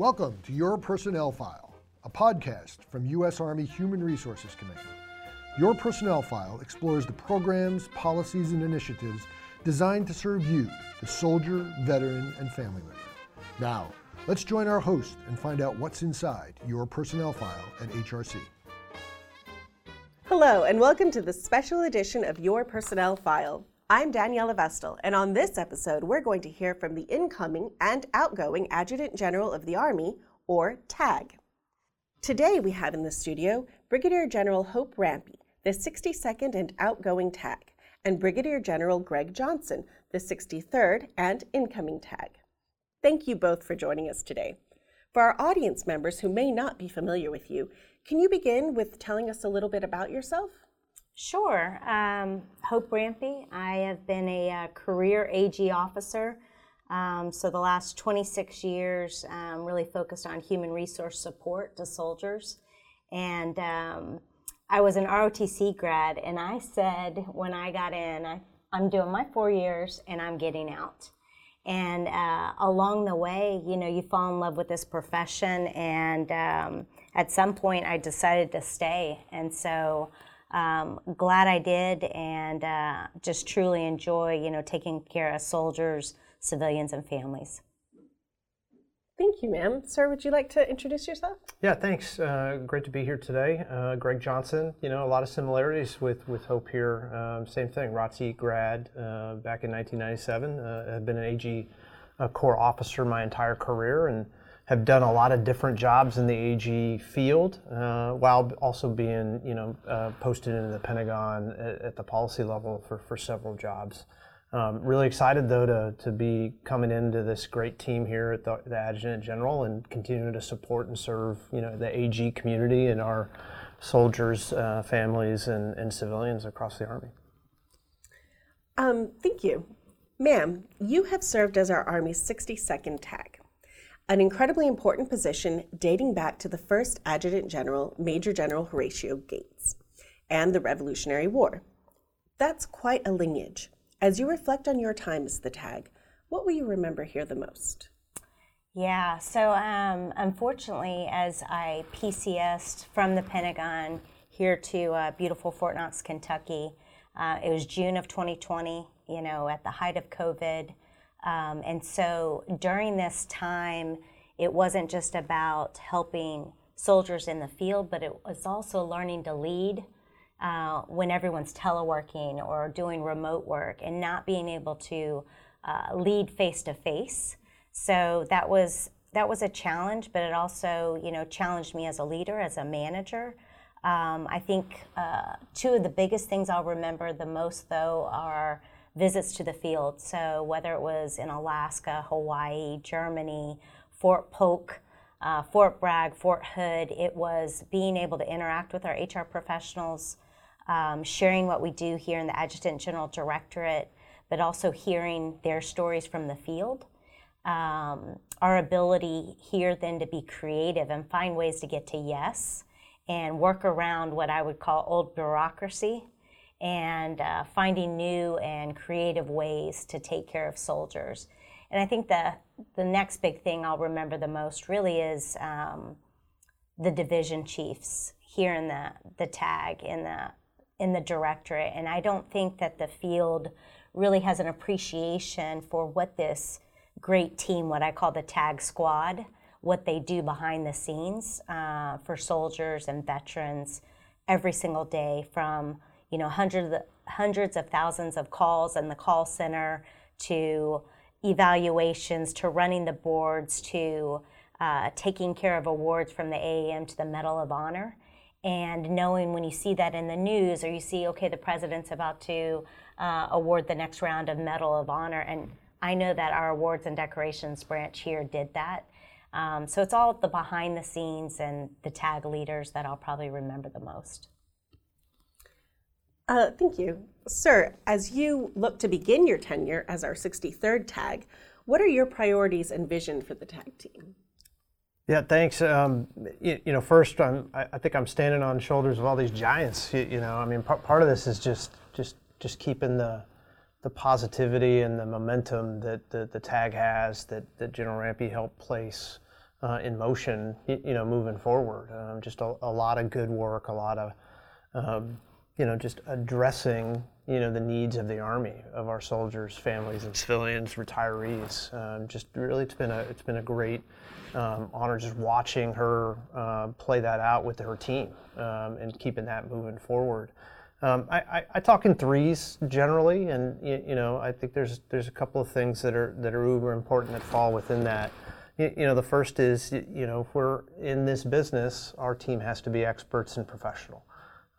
Welcome to Your Personnel File, a podcast from U.S. Army Human Resources Command. Your Personnel File explores the programs, policies, and initiatives designed to serve you, the soldier, veteran, and family member. Now, let's join our host and find out what's inside your personnel file at HRC. Hello, and welcome to the special edition of Your Personnel File. I'm Daniela Vestal, and on this episode, we're going to hear from the incoming and outgoing Adjutant General of the Army, or TAG. Today, we have in the studio Brigadier General Hope Rampey, the 62nd and outgoing TAG, and Brigadier General Greg Johnson, the 63rd and incoming TAG. Thank you both for joining us today. For our audience members who may not be familiar with you, can you begin with telling us a little bit about yourself? Sure. Um, Hope Rampey. I have been a, uh, career AG officer. Um, so the last 26 years, um, really focused on human resource support to soldiers. And um, I was an ROTC grad, and I said when I got in, I, I'm doing my four years and I'm getting out. And uh, along the way, you know, you fall in love with this profession, and um, at some point, I decided to stay. And so um, glad I did, and uh, just truly enjoy, you know, taking care of soldiers, civilians, and families. Thank you, ma'am. Sir, would you like to introduce yourself? Yeah, thanks. Uh, great to be here today. Uh, Greg Johnson. You know, a lot of similarities with, with Hope here. Um, same thing. ROTC grad uh, back in 1997. Uh, I've been an AG Corps officer my entire career, and have done a lot of different jobs in the AG field, uh, while also being, you know, uh, posted into the Pentagon at, at, the policy level for, for several jobs. Um, really excited though to, to be coming into this great team here at the, the Adjutant General and continuing to support and serve, you know, the AG community and our soldiers, uh, families, and, and civilians across the Army. Um, thank you. Ma'am, you have served as our Army's 62nd TAG an incredibly important position dating back to the first Adjutant General, Major General Horatio Gates, and the Revolutionary War. That's quite a lineage. As you reflect on your time as the TAG, what will you remember here the most? Yeah, so um, unfortunately, as I PCSed from the Pentagon here to uh, beautiful Fort Knox, Kentucky, uh, it was June of 2020, you know, at the height of COVID. Um, and so during this time, it wasn't just about helping soldiers in the field, but it was also learning to lead uh, when everyone's teleworking or doing remote work and not being able to uh, lead face to face. So that was that was a challenge, but it also you know challenged me as a leader, as a manager. Um, I think uh, two of the biggest things I'll remember the most though are visits to the field. So whether it was in Alaska, Hawaii, Germany, Fort Polk, uh, Fort Bragg, Fort Hood, it was being able to interact with our HR professionals, um, sharing what we do here in the Adjutant General Directorate, but also hearing their stories from the field. Um, our ability here then to be creative and find ways to get to yes and work around what I would call old bureaucracy and uh, finding new and creative ways to take care of soldiers. And I think the the next big thing I'll remember the most really is um, the division chiefs here in the the tag in the in the directorate. And I don't think that the field really has an appreciation for what this great team, what I call the tag squad, what they do behind the scenes uh, for soldiers and veterans every single day from you know hundreds of, hundreds of thousands of calls in the call center to evaluations to running the boards to uh, taking care of awards from the AAM to the Medal of Honor. And knowing when you see that in the news or you see, okay, the president's about to uh, award the next round of Medal of Honor. And I know that our awards and decorations branch here did that. Um, so it's all the behind the scenes and the tag leaders that I'll probably remember the most. Uh, thank you. Sir, as you look to begin your tenure as our 63rd tag, what are your priorities and vision for the tag team? Yeah, thanks. Um, you, you, know, first, I'm, I, I, think I'm standing on the shoulders of all these giants. You, you know, I mean, part, part of this is just just just keeping the the positivity and the momentum that the, the tag has that, that General Rampey helped place uh, in motion, you, know, moving forward. Um, just a, a, lot of good work, a lot of, um, you know, just addressing, you know, the needs of the Army, of our soldiers, families, and civilians, retirees. Um, just really, it's been a, it's been a great um, honor just watching her uh, play that out with her team um, and keeping that moving forward. Um, I, I, I, talk in threes generally, and you, you, know I think there's there's a couple of things that are that are uber important that fall within that. You, you know, the first is you know if we're in this business, our team has to be experts and professional.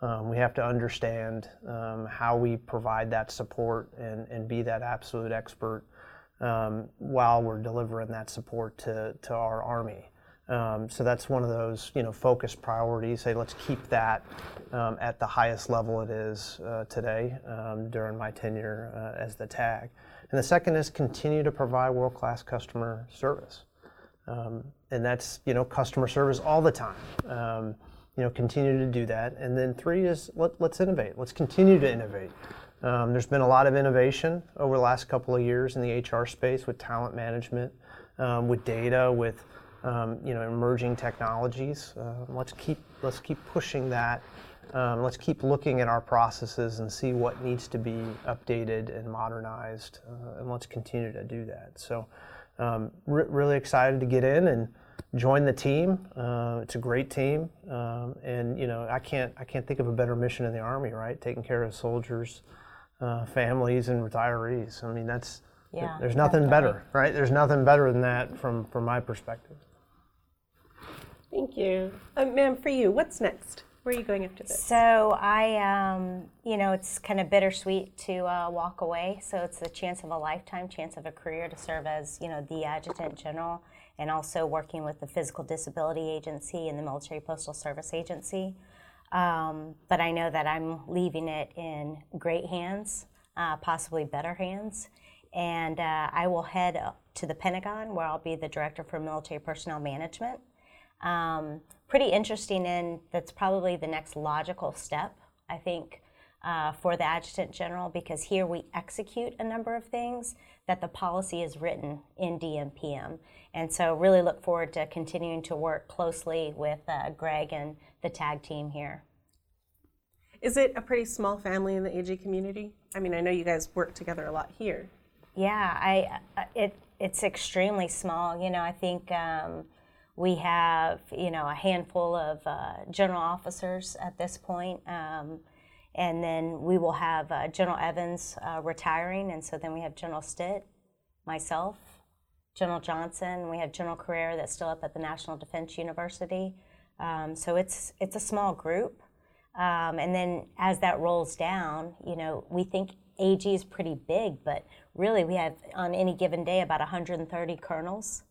Um, we have to understand um, how we provide that support and, and be that absolute expert um, while we're delivering that support to, to our Army. Um, so that's one of those, you know, focus priorities. Say, let's keep that um, at the highest level it is uh, today um, during my tenure uh, as the TAG. And the second is continue to provide world-class customer service, and that's you know customer service all the time. Um, you know, continue to do that. And then three is let, us innovate. Let's continue to innovate. Um, there's been a lot of innovation over the last couple of years in the HR space with talent management, with data, with um, you know, emerging technologies. Uh, let's keep let's keep pushing that. Um, let's keep looking at our processes and see what needs to be updated and modernized, uh, and let's continue to do that. So, um, re- really excited to get in and join the team. Uh, it's a great team, um, and you know, I can't I can't think of a better mission in the Army, right? Taking care of soldiers, uh, families, and retirees. I mean, that's yeah, there's nothing definitely. better, right? There's nothing better than that from from my perspective. Thank you. Uh, ma'am, for you, what's next? Where are you going after this? So I, um, you know, it's kind of bittersweet to uh, walk away. So it's the chance of a lifetime, chance of a career to serve as, you know, the adjutant general, and also working with the Physical Disability Agency and the Military Postal Service Agency. Um, but I know that I'm leaving it in great hands, uh, possibly better hands. And uh, I will head to the Pentagon, where I'll be the director for military personnel management. Um, pretty interesting, and that's probably the next logical step, I think, uh, for the adjutant general, because here we execute a number of things that the policy is written in DMPM. And so, really look forward to continuing to work closely with uh, Greg and the tag team here. Is it a pretty small family in the AG community? I mean, I know you guys work together a lot here. Yeah, I uh, it it's extremely small. You know, I think um, we have, you know, a handful of uh, general officers at this point. Um, and then we will have uh, General Evans uh, retiring, and so then we have General Stitt, myself, General Johnson. We have General Carrera that's still up at the National Defense University. Um, so it's it's a small group, um, and then as that rolls down, you know, we think AG is pretty big, but really we have on any given day about 130 colonels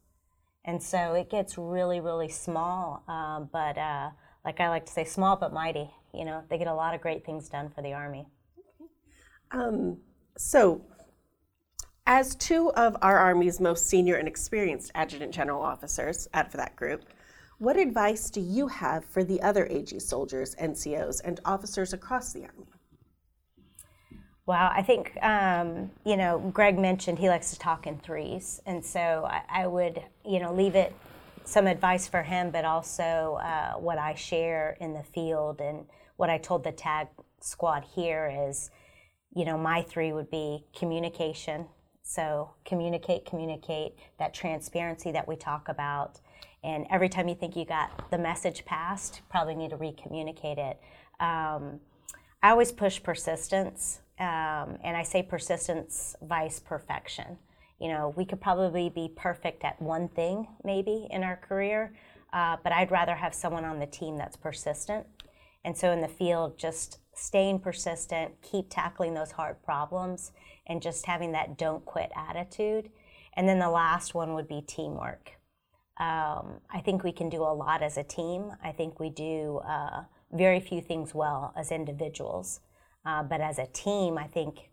and so it gets really, really small. Um, but uh, like I like to say, small but mighty. You know, they get a lot of great things done for the Army. Um, so, as two of our Army's most senior and experienced adjutant general officers out of that group, what advice do you have for the other AG soldiers, NCOs, and officers across the Army? Wow, I think um, you know Greg mentioned he likes to talk in threes, and so I, I would you know leave it some advice for him, but also uh, what I share in the field and what I told the tag squad here is, you know, my three would be communication. So communicate, communicate that transparency that we talk about, and every time you think you got the message passed, probably need to re-communicate it. Um, I always push persistence um, and I say persistence vice perfection. You know, we could probably be perfect at one thing maybe in our career, uh, but I'd rather have someone on the team that's persistent. And so in the field, just staying persistent, keep tackling those hard problems, and just having that don't quit attitude. And then the last one would be teamwork. Um, I think we can do a lot as a team. I think we do uh, very few things well as individuals. Uh, but as a team, I think,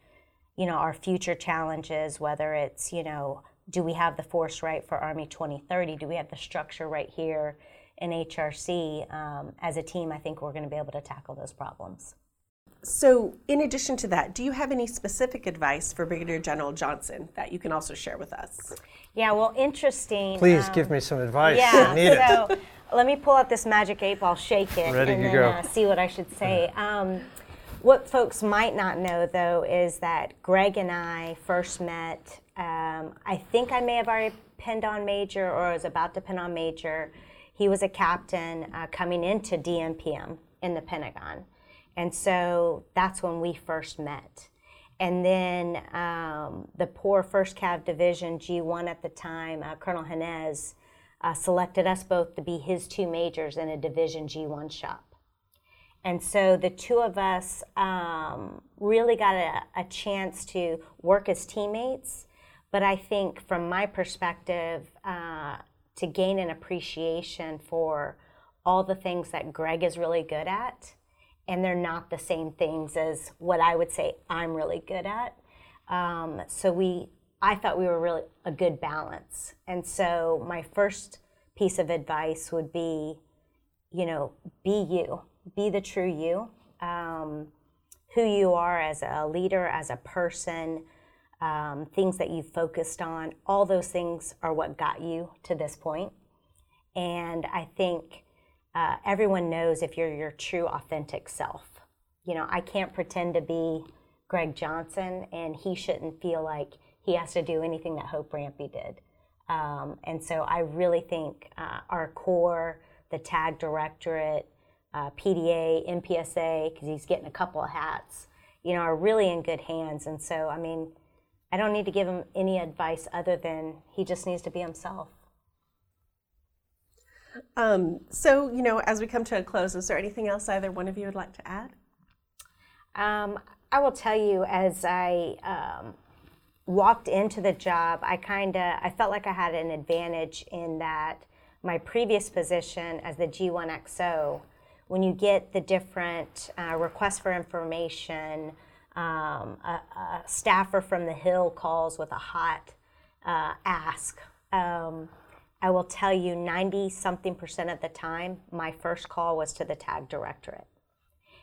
you know, our future challenges, whether it's, you know, do we have the force right for Army 2030? Do we have the structure right here in HRC? Um, as a team, I think we're going to be able to tackle those problems. so, in addition to that, do you have any specific advice for Brigadier General Johnson that you can also share with us? Yeah, well, interesting. Please um, give me some advice. Yeah, I need it. so let me pull out this magic eight ball, shake it, Ready and to then go. Uh, see what I should say. Um, what folks might not know, though, is that Greg and I first met. Um, I think I may have already pinned on Major, or was about to pin on Major. He was a captain uh, coming into DMPM in the Pentagon, and so that's when we first met. And then um, the poor First Cav Division G1 at the time, uh, Colonel Hanez, uh, selected us both to be his two majors in a Division G1 shop. And so the two of us um, really got a, a chance to work as teammates. But I think from my perspective, uh, to gain an appreciation for all the things that Greg is really good at, and they're not the same things as what I would say I'm really good at. Um, so we, I thought we were really a good balance. And so my first piece of advice would be, you know, be you, be the true you, um, who you are as a leader, as a person, um, things that you've focused on. All those things are what got you to this point. And I think uh, everyone knows if you're your true, authentic self. You know, I can't pretend to be Greg Johnson, and he shouldn't feel like he has to do anything that Hope Rampey did. Um, and so I really think uh, our Corps, the tag directorate, uh, PDA, MPSA, because he's getting a couple of hats, you know, are really in good hands. And so, I mean, I don't need to give him any advice other than he just needs to be himself. Um, so, you know, as we come to a close, is there anything else either one of you would like to add? Um, I will tell you, as I um, walked into the job, I kind of I felt like I had an advantage in that my previous position as the G1XO, when you get the different uh, requests for information, um, a, a staffer from the Hill calls with a hot uh, ask. Um, I will tell you, 90 something percent of the time, my first call was to the tag directorate.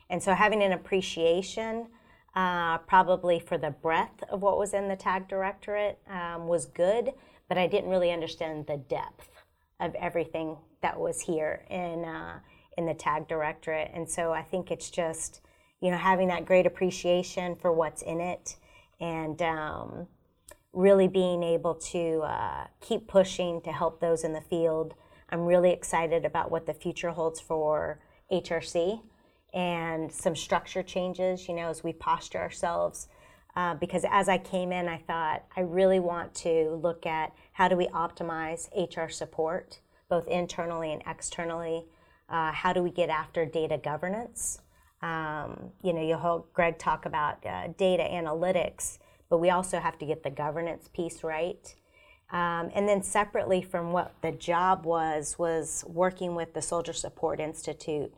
And so having an appreciation uh, probably for the breadth of what was in the tag directorate um, was good, but I didn't really understand the depth of everything that was here in, uh, in the tag directorate. And so I think it's just, you know, having that great appreciation for what's in it and um, really being able to uh, keep pushing to help those in the field. I'm really excited about what the future holds for HRC and some structure changes, you know, as we posture ourselves. Uh, because as I came in, I thought I really want to look at how do we optimize HR support, both internally and externally. Uh, how do we get after data governance? Um, you know, you heard Greg talk about uh, data analytics, but we also have to get the governance piece right. Um, and then separately from what the job was, was working with the Soldier Support Institute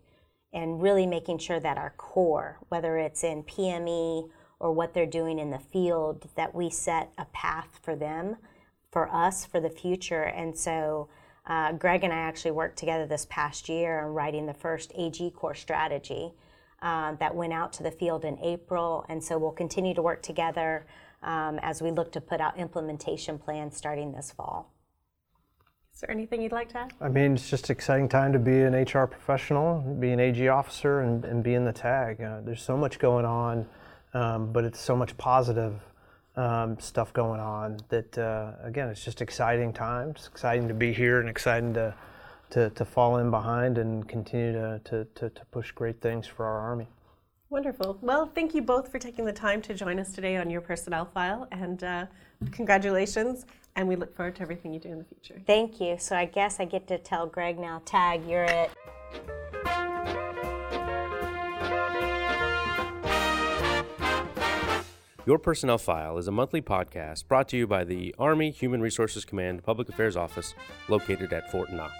and really making sure that our Corps, whether it's in PME or what they're doing in the field, that we set a path for them, for us, for the future. And so uh, Greg and I actually worked together this past year on writing the first AG Corps strategy uh, that went out to the field in April. And so we'll continue to work together um, as we look to put out implementation plans starting this fall. Is there anything you'd like to add? I mean, it's just an exciting time to be an HR professional, be an AG officer, and, and be in the tag. Uh, there's so much going on, um, but it's so much positive um, stuff going on that, uh, again, it's just exciting times. Exciting to be here and exciting to, to, to fall in behind and continue to, to, to, to push great things for our Army. Wonderful. Well, thank you both for taking the time to join us today on your personnel file, and uh, congratulations. And we look forward to everything you do in the future. Thank you. So I guess I get to tell Greg now, tag, you're it. Your Personnel File is a monthly podcast brought to you by the Army Human Resources Command Public Affairs Office located at Fort Knox.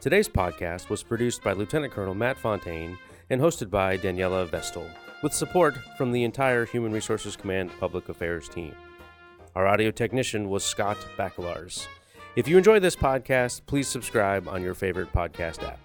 Today's podcast was produced by Lieutenant Colonel Matt Fontaine and hosted by Daniela Vestal, with support from the entire Human Resources Command Public Affairs team. Our audio technician was Scott Bacelars. If you enjoy this podcast, please subscribe on your favorite podcast app.